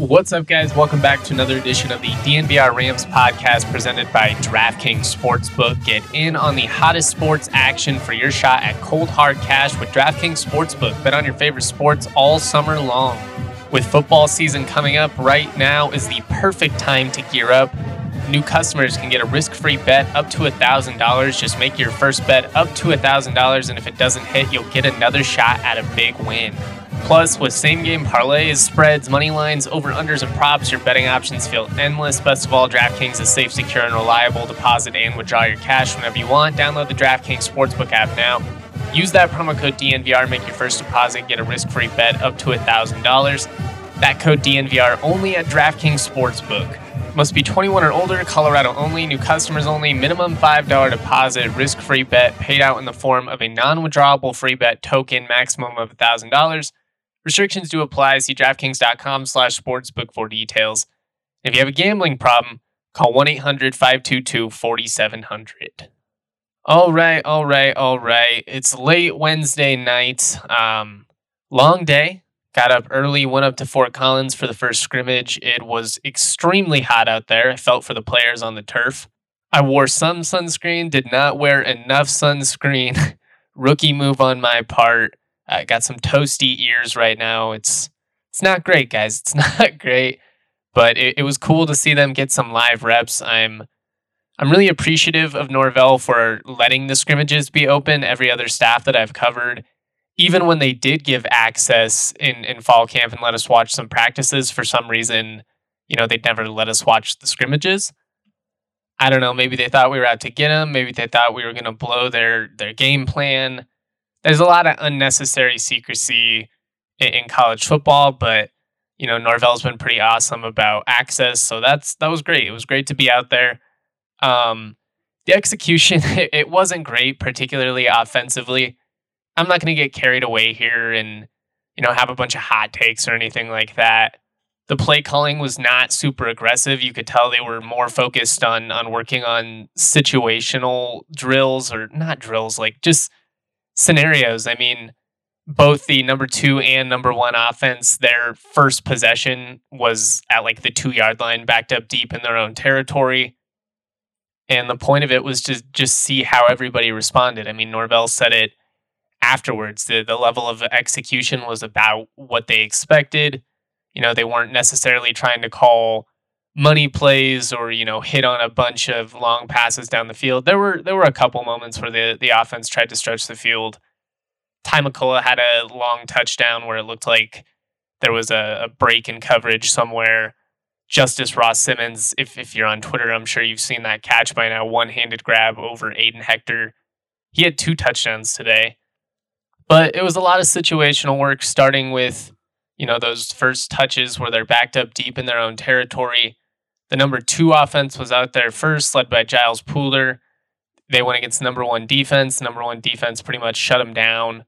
What's up, guys? Welcome back to another edition of the DNVR Rams podcast presented by DraftKings Sportsbook. Get in on the hottest sports action for your shot at cold hard cash with DraftKings Sportsbook. Bet on your favorite sports all summer long. With football season coming up, right now is the perfect time to gear up. New customers can get a risk free bet up to $1,000. Just make your first bet up to $1,000, and if it doesn't hit, you'll get another shot at a big win. Plus, with same game parlays, spreads, money lines, over unders, and props, your betting options feel endless. Best of all, DraftKings is safe, secure, and reliable. Deposit and withdraw your cash whenever you want. Download the DraftKings Sportsbook app now. Use that promo code DNVR, make your first deposit, get a risk free bet up to $1,000. That code DNVR only at DraftKings Sportsbook. Must be 21 or older, Colorado only, new customers only, minimum $5 deposit, risk free bet paid out in the form of a non withdrawable free bet token, maximum of $1,000. Restrictions do apply. See DraftKings.com slash sportsbook for details. If you have a gambling problem, call 1 800 522 4700. All right, all right, all right. It's late Wednesday night. Um, long day. Got up early, went up to Fort Collins for the first scrimmage. It was extremely hot out there. I felt for the players on the turf. I wore some sunscreen, did not wear enough sunscreen. Rookie move on my part. I got some toasty ears right now. It's it's not great, guys. It's not great, but it, it was cool to see them get some live reps. I'm I'm really appreciative of Norvell for letting the scrimmages be open. Every other staff that I've covered, even when they did give access in, in fall camp and let us watch some practices, for some reason, you know, they'd never let us watch the scrimmages. I don't know. Maybe they thought we were out to get them. Maybe they thought we were going to blow their their game plan there's a lot of unnecessary secrecy in, in college football, but you know Norvell's been pretty awesome about access, so that's that was great. It was great to be out there. Um, the execution it, it wasn't great, particularly offensively. I'm not going to get carried away here and you know have a bunch of hot takes or anything like that. The play calling was not super aggressive. You could tell they were more focused on on working on situational drills or not drills, like just scenarios. I mean, both the number two and number one offense, their first possession was at like the two yard line, backed up deep in their own territory. And the point of it was to just see how everybody responded. I mean, Norvell said it afterwards. The, the level of execution was about what they expected. You know, they weren't necessarily trying to call money plays or you know hit on a bunch of long passes down the field. There were there were a couple moments where the the offense tried to stretch the field. Ty McCullough had a long touchdown where it looked like there was a, a break in coverage somewhere. Justus Ross Simmons, if if you're on Twitter, I'm sure you've seen that catch by now. One handed grab over Aiden Hector. He had two touchdowns today. But it was a lot of situational work, starting with, you know, those first touches where they're backed up deep in their own territory the number two offense was out there first, led by Giles Pooler. They went against number one defense. Number one defense pretty much shut them down.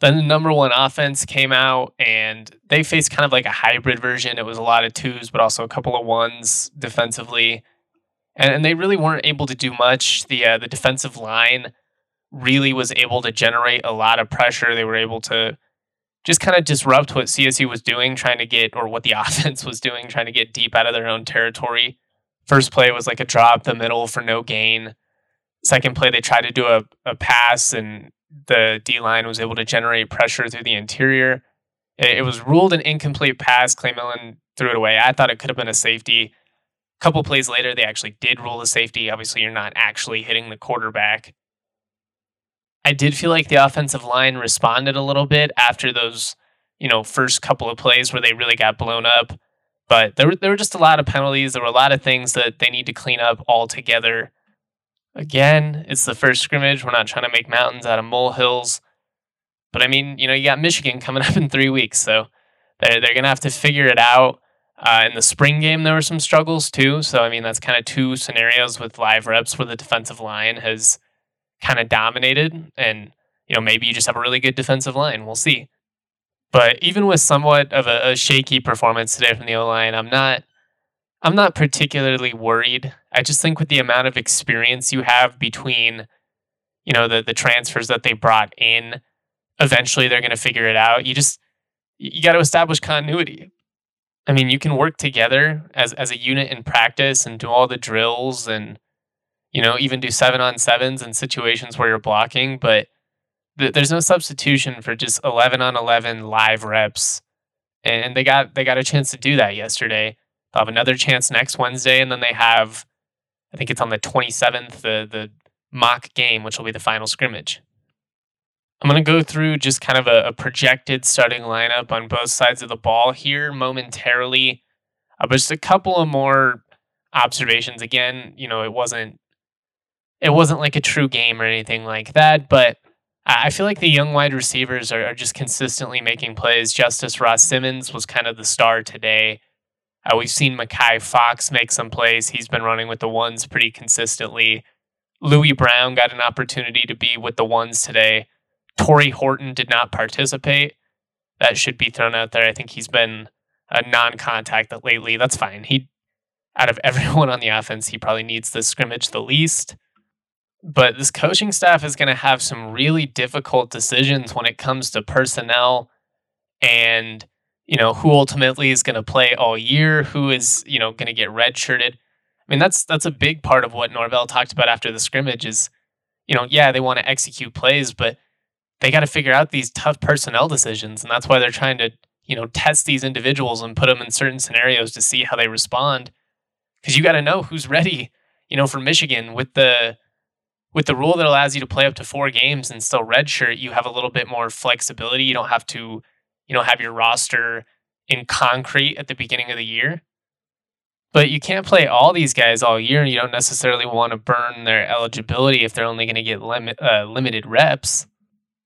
Then the number one offense came out and they faced kind of like a hybrid version. It was a lot of twos, but also a couple of ones defensively. And, and they really weren't able to do much. The uh, the defensive line really was able to generate a lot of pressure. They were able to just kind of disrupt what CSU was doing, trying to get, or what the offense was doing, trying to get deep out of their own territory. First play was like a drop the middle for no gain. Second play, they tried to do a, a pass, and the D line was able to generate pressure through the interior. It, it was ruled an incomplete pass. Clay Millen threw it away. I thought it could have been a safety. A couple plays later, they actually did rule a safety. Obviously, you're not actually hitting the quarterback. I did feel like the offensive line responded a little bit after those, you know, first couple of plays where they really got blown up. But there were there were just a lot of penalties. There were a lot of things that they need to clean up altogether. Again, it's the first scrimmage. We're not trying to make mountains out of molehills. But I mean, you know, you got Michigan coming up in three weeks, so they're, they're to have to figure it out. Uh, in the spring game, there were some struggles too. So, I mean, that's kind of two scenarios with live reps where the defensive line has kind of dominated. And, you know, maybe you just have a really good defensive line. We'll see. But even with somewhat of a, a shaky performance today from the O line, I'm not. I'm not particularly worried. I just think with the amount of experience you have between, you know, the the transfers that they brought in, eventually they're going to figure it out. You just you got to establish continuity. I mean, you can work together as as a unit in practice and do all the drills and you know, even do 7 on 7s in situations where you're blocking, but th- there's no substitution for just 11 on 11 live reps. And they got they got a chance to do that yesterday. They'll have another chance next Wednesday and then they have I think it's on the 27th the the mock game which will be the final scrimmage. I'm going to go through just kind of a, a, projected starting lineup on both sides of the ball here momentarily. Uh, but just a couple of more observations. Again, you know, it wasn't it wasn't like a true game or anything like that, but I feel like the young wide receivers are, are just consistently making plays. Justus Ross Simmons was kind of the star today. Uh, we've seen Makai Fox make some plays. He's been running with the ones pretty consistently. Louis Brown got an opportunity to be with the ones today. Tory Horton did not participate. That should be thrown out there. I think he's been a non-contact lately. That's fine. He, out of everyone on the offense, he probably needs the scrimmage the least. But this coaching staff is going to have some really difficult decisions when it comes to personnel and you know who ultimately is going to play all year, who is you know going to get redshirted. I mean that's that's a big part of what Norvell talked about after the scrimmage is, you know, yeah they want to execute plays, but they got to figure out these tough personnel decisions, and that's why they're trying to you know test these individuals and put them in certain scenarios to see how they respond, because you got to know who's ready. You know, for Michigan with the with the rule that allows you to play up to four games and still redshirt, you have a little bit more flexibility. You don't have to, you know, have your roster in concrete at the beginning of the year. But you can't play all these guys all year, and you don't necessarily want to burn their eligibility if they're only going to get limit, uh, limited reps.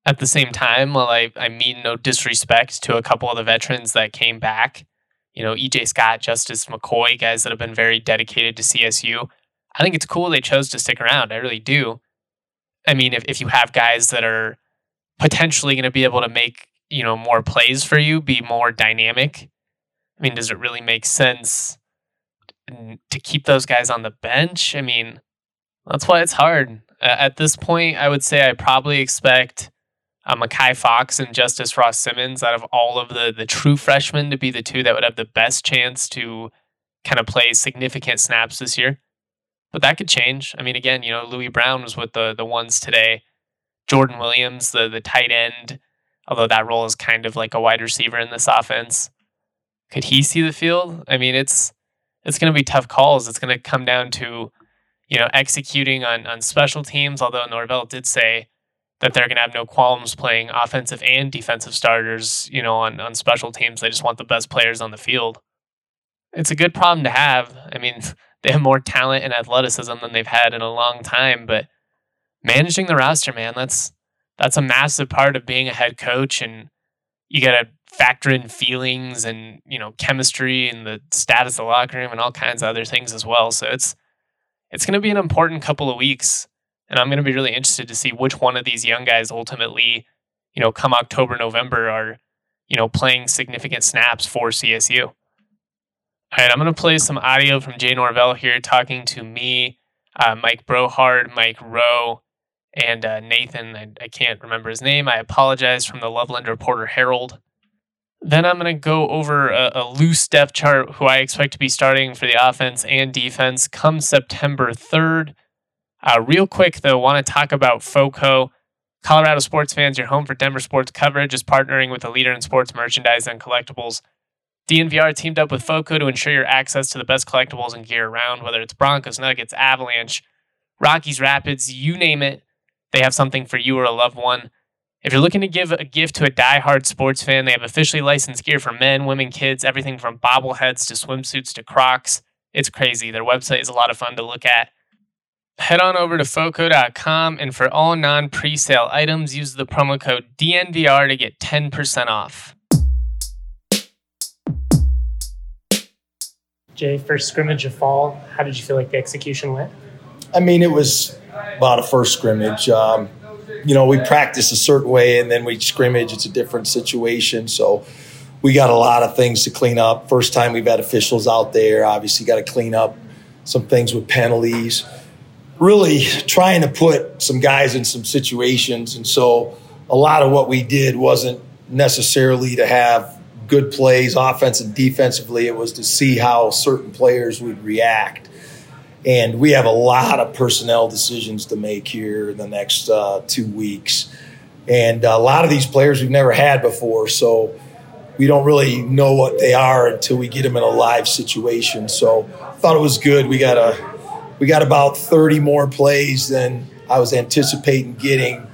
At the same time, while I, I mean no disrespect to a couple of the veterans that came back, you know, EJ Scott, Justice McCoy, guys that have been very dedicated to CSU, I think it's cool they chose to stick around. I really do. I mean, if, if you have guys that are potentially going to be able to make, you know, more plays for you, be more dynamic, I mean, does it really make sense to keep those guys on the bench? I mean, that's why it's hard. at this point, I would say I probably expect uh, Makai Fox and Justus Ross Simmons out of all of the the true freshmen to be the two that would have the best chance to kind of play significant snaps this year but that could change. I mean, again, you know, Louis Brown was with the the ones today. Jordan Williams, the the tight end, although that role is kind of like a wide receiver in this offense. Could he see the field? I mean, it's it's going to be tough calls. It's going to come down to you know executing on on special teams. Although Norvell did say that they're going to have no qualms playing offensive and defensive starters. You know, on on special teams, they just want the best players on the field. It's a good problem to have. I mean, they have more talent and athleticism than they've had in a long time. But managing the roster, man, that's that's a massive part of being a head coach, and you got to factor in feelings and you know chemistry and the status of the locker room and all kinds of other things as well. So it's it's going to be an important couple of weeks, and I'm going to be really interested to see which one of these young guys ultimately, you know, come October, November, are you know playing significant snaps for CSU. All right, I'm going to play some audio from Jay Norvell here talking to me, uh, Mike Brohard, Mike Rowe, and uh, Nathan. I, I, can't remember his name. I apologize from the Loveland Reporter Herald. Then I'm going to go over a, a, loose depth chart who I expect to be starting for the offense and defense come September 3rd. Uh, real quick, though, want to talk about FOCO. Colorado sports fans, your home for Denver sports coverage, is partnering with a leader in sports merchandise and collectibles. DNVR teamed up with FOCO to ensure your access to the best collectibles and gear around, whether it's Broncos, Nuggets, Avalanche, Rockies, Rapids, you name it. They have something for you or a loved one. If you're looking to give a gift to a die-hard sports fan, they have officially licensed gear for men, women, kids, everything from bobbleheads to swimsuits to Crocs. It's crazy. Their website is a lot of fun to look at. Head on over to FOCO.com and for all non presale items, use the promo code DNVR to get 10% off. Jay, first scrimmage of fall, how did you feel like the execution went? I mean, it was about a first scrimmage. Um, you know, we practice a certain way and then we scrimmage. It's a different situation. So we got a lot of things to clean up. First time we've had officials out there. Obviously, got to clean up some things with penalties. Really trying to put some guys in some situations. And so a lot of what we did wasn't necessarily to have good plays, offense and defensively. It was to see how certain players would react. And we have a lot of personnel decisions to make here in the next uh, two weeks. And a lot of these players we've never had before. So we don't really know what they are until we get them in a live situation. So I thought it was good. We got a we got about 30 more plays than I was anticipating getting,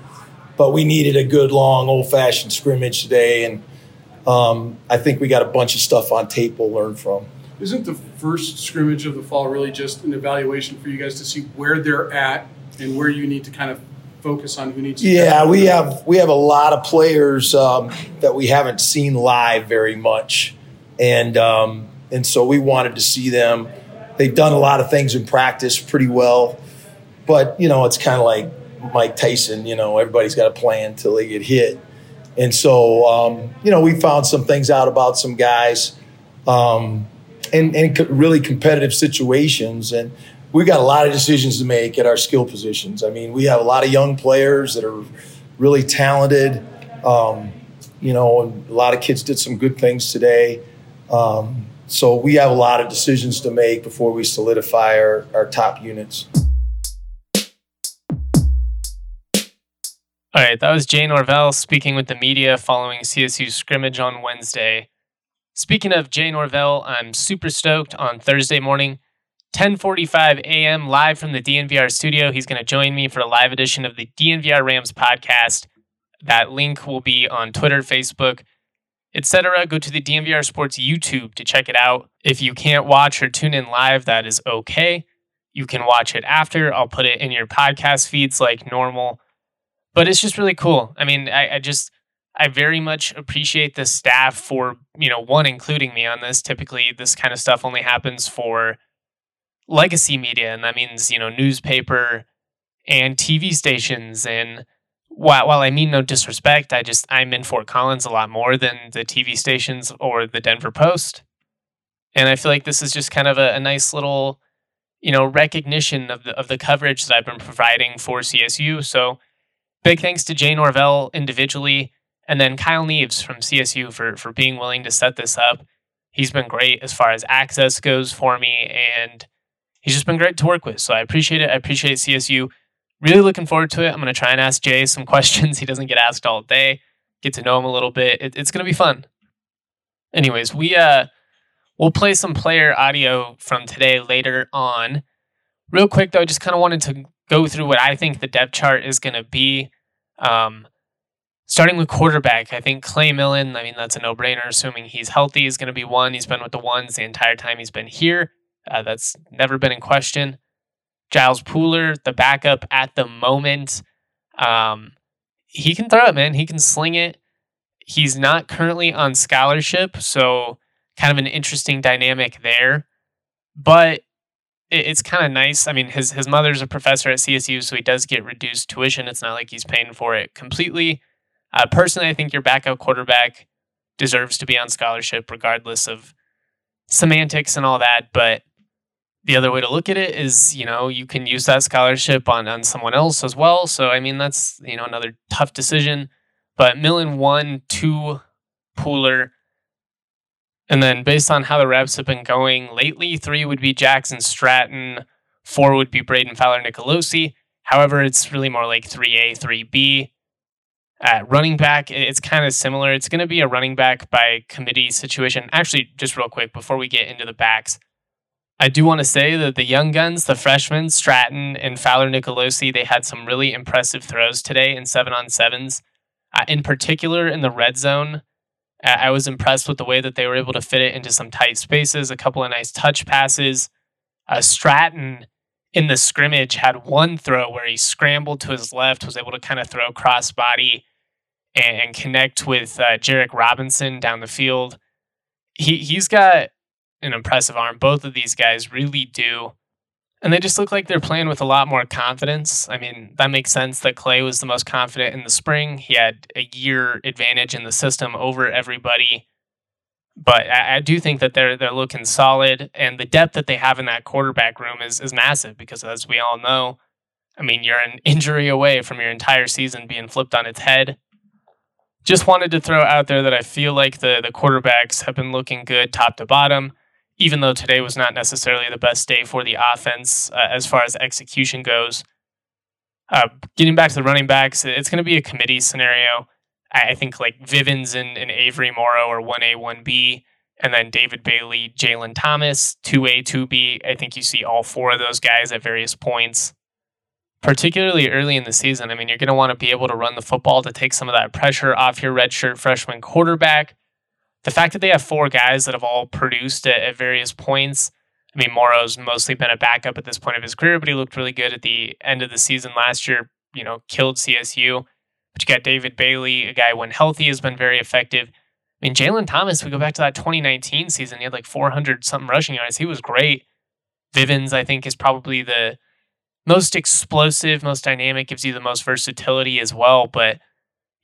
but we needed a good long old fashioned scrimmage today, and um, I think we got a bunch of stuff on tape we'll learn from. Isn't the first scrimmage of the fall really just an evaluation for you guys to see where they're at and where you need to kind of focus on who needs? Yeah, we have we have a lot of players um, that we haven't seen live very much, and um, and so we wanted to see them. They've done a lot of things in practice pretty well, but you know it's kind of like Mike Tyson. You know, everybody's got a plan until they get hit, and so um, you know we found some things out about some guys. Um, and, and really competitive situations, and we got a lot of decisions to make at our skill positions. I mean, we have a lot of young players that are really talented. Um, you know, and a lot of kids did some good things today. Um, so we have a lot of decisions to make before we solidify our, our top units. All right, that was Jay Norvell speaking with the media following CSU's scrimmage on Wednesday. Speaking of Jay Norvell, I'm super stoked on Thursday morning. 10:45 a.m. live from the DNVR studio. He's going to join me for a live edition of the DNVR Rams podcast. That link will be on Twitter, Facebook, etc. Go to the DNVR Sports YouTube to check it out. If you can't watch or tune in live, that is okay. You can watch it after. I'll put it in your podcast feeds like normal. But it's just really cool. I mean, I, I just I very much appreciate the staff for, you know, one including me on this. Typically this kind of stuff only happens for legacy media, and that means you know newspaper and TV stations. And while while I mean no disrespect, I just I'm in Fort Collins a lot more than the TV stations or the Denver Post, and I feel like this is just kind of a, a nice little you know recognition of the of the coverage that I've been providing for CSU. So big thanks to Jay Norvell individually, and then Kyle Neves from CSU for for being willing to set this up. He's been great as far as access goes for me, and he's just been great to work with. So I appreciate it. I appreciate CSU. Really looking forward to it. I'm going to try and ask Jay some questions he doesn't get asked all day. Get to know him a little bit. It, it's going to be fun. Anyways, we uh we'll play some player audio from today later on. Real quick though, I just kind of wanted to go through what I think the depth chart is going to be. Um, starting with quarterback, I think Clay Millen. I mean, that's a no-brainer. Assuming he's healthy, is going to be one. He's been with the ones the entire time he's been here. Uh, that's never been in question. Giles Pooler, the backup at the moment, um, he can throw it, man. He can sling it. He's not currently on scholarship, so kind of an interesting dynamic there. But it's kind of nice. I mean, his his mother's a professor at CSU, so he does get reduced tuition. It's not like he's paying for it completely. Uh, personally, I think your backup quarterback deserves to be on scholarship, regardless of semantics and all that. But the other way to look at it is, you know, you can use that scholarship on on someone else as well. So I mean, that's you know another tough decision. But Millen won two, Pooler, and then based on how the reps have been going lately, three would be Jackson Stratton, four would be Brayden Fowler Nicolosi. However, it's really more like three A, three B. At running back, it's kind of similar. It's going to be a running back by committee situation. Actually, just real quick before we get into the backs, I do want to say that the young guns, the freshmen, Stratton and Fowler Nicolosi, they had some really impressive throws today in seven on sevens. Uh, in particular, in the red zone, I was impressed with the way that they were able to fit it into some tight spaces, a couple of nice touch passes. Uh, Stratton in the scrimmage had one throw where he scrambled to his left, was able to kind of throw cross body and, and connect with uh, Jarek Robinson down the field. He he's got an impressive arm. Both of these guys really do. And they just look like they're playing with a lot more confidence. I mean, that makes sense that Clay was the most confident in the spring. He had a year advantage in the system over everybody. But I, I do think that they're they're looking solid, and the depth that they have in that quarterback room is is massive. Because as we all know, I mean, you're an injury away from your entire season being flipped on its head. Just wanted to throw out there that I feel like the the quarterbacks have been looking good top to bottom even though today was not necessarily the best day for the offense uh, as far as execution goes. Uh, getting back to the running backs, it's going to be a committee scenario. I, think like Vivens and, and Avery Morrow are 1A, 1B, and then David Bailey, Jalen Thomas, 2A, 2B. I think you see all four of those guys at various points, particularly early in the season. I mean, you're going to want to be able to run the football to take some of that pressure off your redshirt freshman quarterback the fact that they have four guys that have all produced at, at various points. I mean, Morrow's mostly been a backup at this point of his career, but he looked really good at the end of the season last year. You know, killed CSU. But you got David Bailey, a guy when healthy has been very effective. I mean, Jalen Thomas, we go back to that 2019 season, he had like 400 something rushing yards. He was great. Vivens, I think, is probably the most explosive, most dynamic, gives you the most versatility as well. But,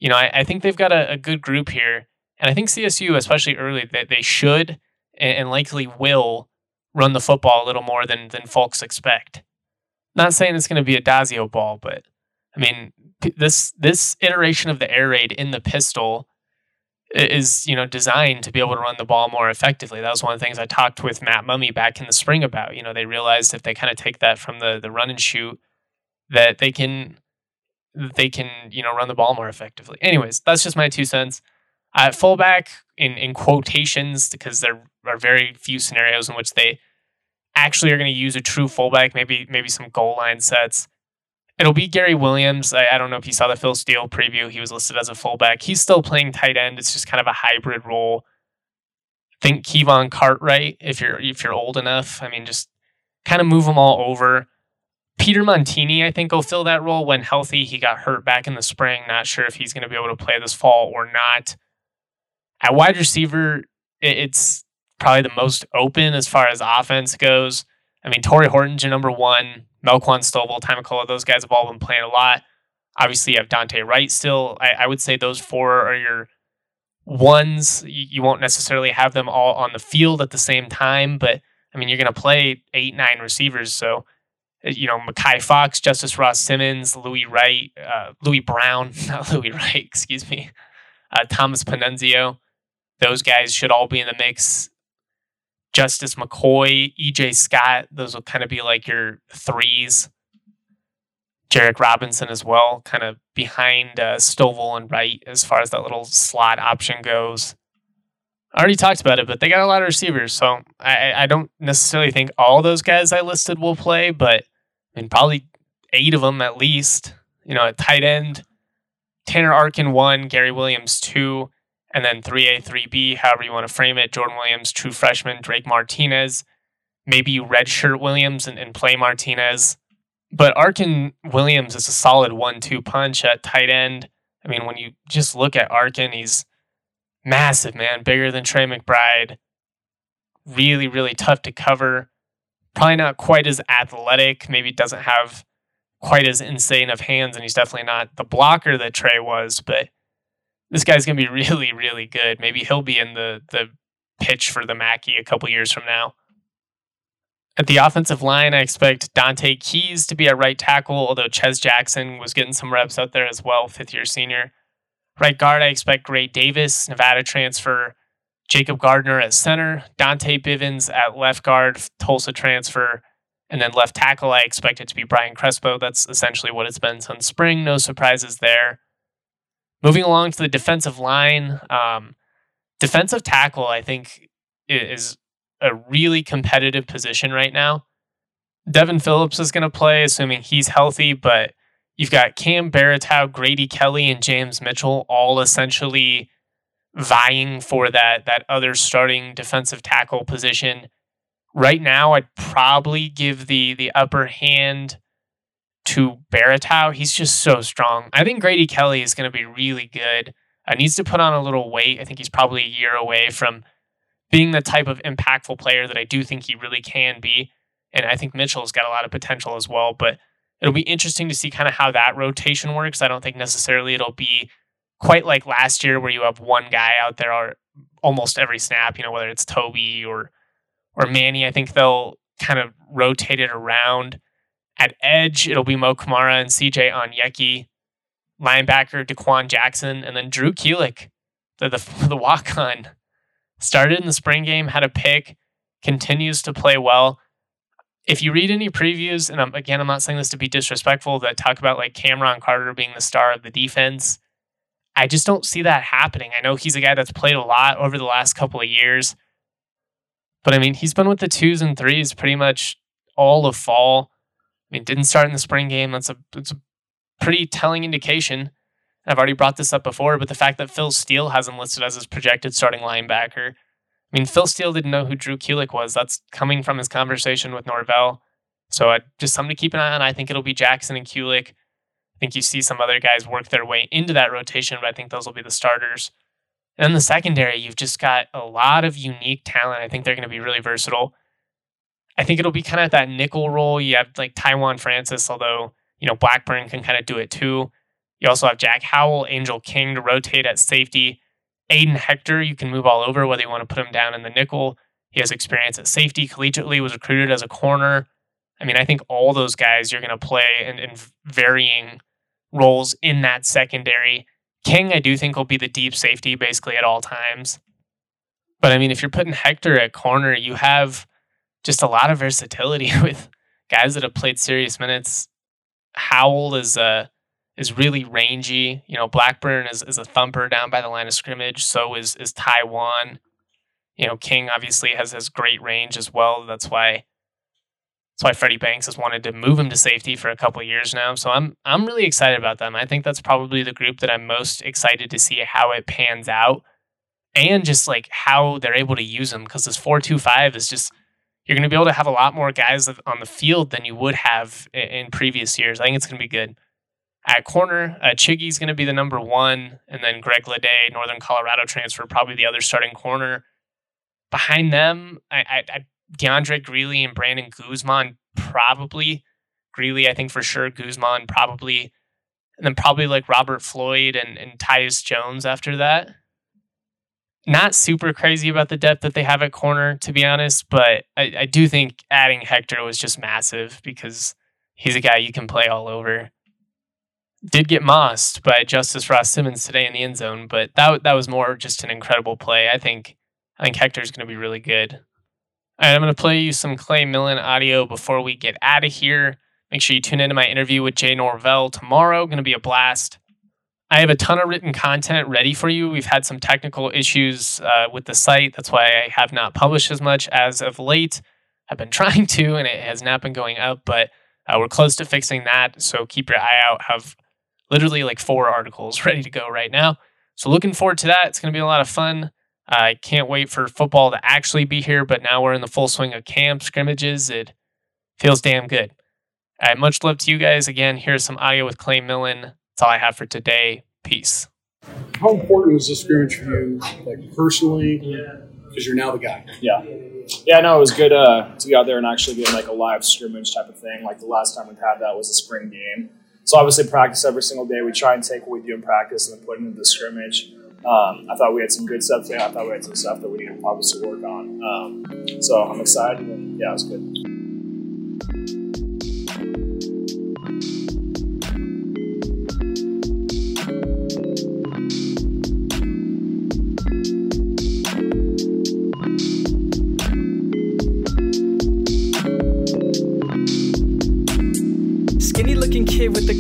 you know, I, I think they've got a, a good group here. And I think CSU, especially early, that they should and likely will run the football a little more than than folks expect. Not saying it's going to be Addazio ball, but I mean this this iteration of the air raid in the pistol is you know designed to be able to run the ball more effectively. That was one of the things I talked with Matt Mumme back in the spring about. You know, they realized if they kind of take that from the the run and shoot, that they can they can you know run the ball more effectively. Anyways, that's just my two cents. Uh, fullback in, in quotations because there are very few scenarios in which they actually are going to use a true fullback. Maybe maybe some goal line sets. It'll be Gary Williams. I, I don't know if you saw the Phil Steele preview. He was listed as a fullback. He's still playing tight end. It's just kind of a hybrid role. Think Kivon Cartwright if you're if you're old enough. I mean, just kind of move them all over. Peter Montini, I think, will fill that role when healthy. He got hurt back in the spring. Not sure if he's going to be able to play this fall or not. At wide receiver, it's probably the most open as far as offense goes. I mean, Tory Horton's your number one. Melquan Stovall, Ty McCullough, those guys have all been playing a lot. Obviously, you have Dante Wright still. I, I would say those four are your ones. You, you, won't necessarily have them all on the field at the same time, but I mean, you're going to play eight, nine receivers. So, uh, you know, Makai Fox, Justus Ross Simmons, Louis Wright, uh, Louis Brown, not Louis Wright, excuse me, uh, Thomas Panunzio. Those guys should all be in the mix. Justice McCoy, EJ Scott, those will kind of be like your threes. Jarek Robinson as well, kind of behind uh, Stovall and Wright as far as that little slot option goes. I already talked about it, but they got a lot of receivers, so I, I don't necessarily think all those guys I listed will play, but I mean probably eight of them at least. You know, at tight end, Tanner Arkin one, Gary Williams two, and then 3A, 3B, however you want to frame it. Jordan Williams, true freshman, Drake Martinez, maybe redshirt Williams and, and play Martinez. But Arkin Williams is a solid one two punch at tight end. I mean, when you just look at Arkin, he's massive, man, bigger than Trey McBride. Really, really tough to cover. Probably not quite as athletic. Maybe doesn't have quite as insane of hands, and he's definitely not the blocker that Trey was, but this guy's gonna be really, really good. Maybe he'll be in the the pitch for the Mackey a couple years from now. At the offensive line, I expect Dante Keys to be a right tackle, although Ches Jackson was getting some reps out there as well, fifth year senior. Right guard, I expect Gray Davis, Nevada transfer, Jacob Gardner at center, Dante Bivens at left guard, Tulsa transfer, and then left tackle, I expect it to be Brian Crespo. That's essentially what it's been since spring. No surprises there. Moving along to the defensive line, um, defensive tackle, I think, is a really competitive position right now. Devin Phillips is going to play, assuming he's healthy, but you've got Cam Baratow, Grady Kelly, and James Mitchell all essentially vying for that that other starting defensive tackle position. Right now, I'd probably give the the upper hand to Baratow, he's just so strong. I think Grady Kelly is going to be really good. Uh, needs to put on a little weight. I think he's probably a year away from being the type of impactful player that I do think he really can be. And I think Mitchell's got a lot of potential as well. But it'll be interesting to see kind of how that rotation works. I don't think necessarily it'll be quite like last year where you have one guy out there almost every snap, you know, whether it's Toby or or Manny. I think they'll kind of rotate it around. At edge, it'll be Mo Kamara and CJ Onyeka. Linebacker Daquan Jackson, and then Drew Kulik, the the, the walk on. Started in the spring game, had a pick, continues to play well. If you read any previews, and I'm, again, I'm not saying this to be disrespectful, that talk about like Cameron Carter being the star of the defense, I just don't see that happening. I know he's a guy that's played a lot over the last couple of years, but I mean, he's been with the twos and threes pretty much all of fall. I mean, didn't start in the spring game. That's a that's a pretty telling indication. I've already brought this up before, but the fact that Phil Steele has him listed as his projected starting linebacker. I mean, Phil Steele didn't know who Drew Kulik was. That's coming from his conversation with Norvell. So uh, just something to keep an eye on. I think it'll be Jackson and Kulik. I think you see some other guys work their way into that rotation, but I think those will be the starters. And in the secondary, you've just got a lot of unique talent. I think they're going to be really versatile. I think it'll be kind of that nickel role. You have like Tyjuan Francis, although, you know, Blackburn can kind of do it too. You also have Jack Howell, Angel King to rotate at safety. Aiden Hector, you can move all over, whether you want to put him down in the nickel. He has experience at safety, collegiately, was recruited as a corner. I mean, I think all those guys you're going to play in, in varying roles in that secondary. King, I do think, will be the deep safety basically at all times. But I mean, if you're putting Hector at corner, you have just a lot of versatility with guys that have played serious minutes. Howell is a is really rangy. You know, Blackburn is, is a thumper down by the line of scrimmage. So is is Tyjuan. You know, King obviously has has great range as well. That's why that's why Freddie Banks has wanted to move him to safety for a couple years now. So I'm I'm really excited about them. I think that's probably the group that I'm most excited to see how it pans out, and just like how they're able to use them. Because this four two five is just you're going to be able to have a lot more guys on the field than you would have in, previous years. I think it's going to be good. At corner, uh, Chiggy's going to be the number one, and then Greg Leday, Northern Colorado transfer, probably the other starting corner. Behind them, I, I, I DeAndre Greeley and Brandon Guzman probably. Greeley, I think for sure. Guzman probably, and then probably like Robert Floyd and and Tyus Jones after that. Not super crazy about the depth that they have at corner, to be honest, but I, I do think adding Hector was just massive because he's a guy you can play all over did get mossed by Justus Ross Simmons today in the end zone, but that that was more just an incredible play. I think I think Hector's going to be really good. All right, I'm going to play you some Clay Millen audio before we get out of here. Make sure you tune into my interview with Jay Norvell tomorrow. Going to be a blast. I have a ton of written content ready for you. We've had some technical issues uh, with the site. That's why I have not published as much as of late. I've been trying to, and it has not been going up, but uh, we're close to fixing that. So keep your eye out. Have literally like four articles ready to go right now. So looking forward to that. It's going to be a lot of fun. I can't wait for football to actually be here, but now we're in the full swing of camp scrimmages. It feels damn good. All right, much love to you guys. Again, here's some audio with Clay Millen. That's all I have for today. Peace. How important was this scrimmage for you, like personally? Because you're now the guy. Yeah. Yeah, no, it was good uh, to get out there and actually get like a live scrimmage type of thing. Like the last time we've had that was a spring game. So obviously, practice every single day. We try and take what we do in practice and then put it into the scrimmage. Um, I thought we had some good stuff today. I thought we had some stuff that we needed to obviously work on. Um, so I'm excited, and yeah, it was good.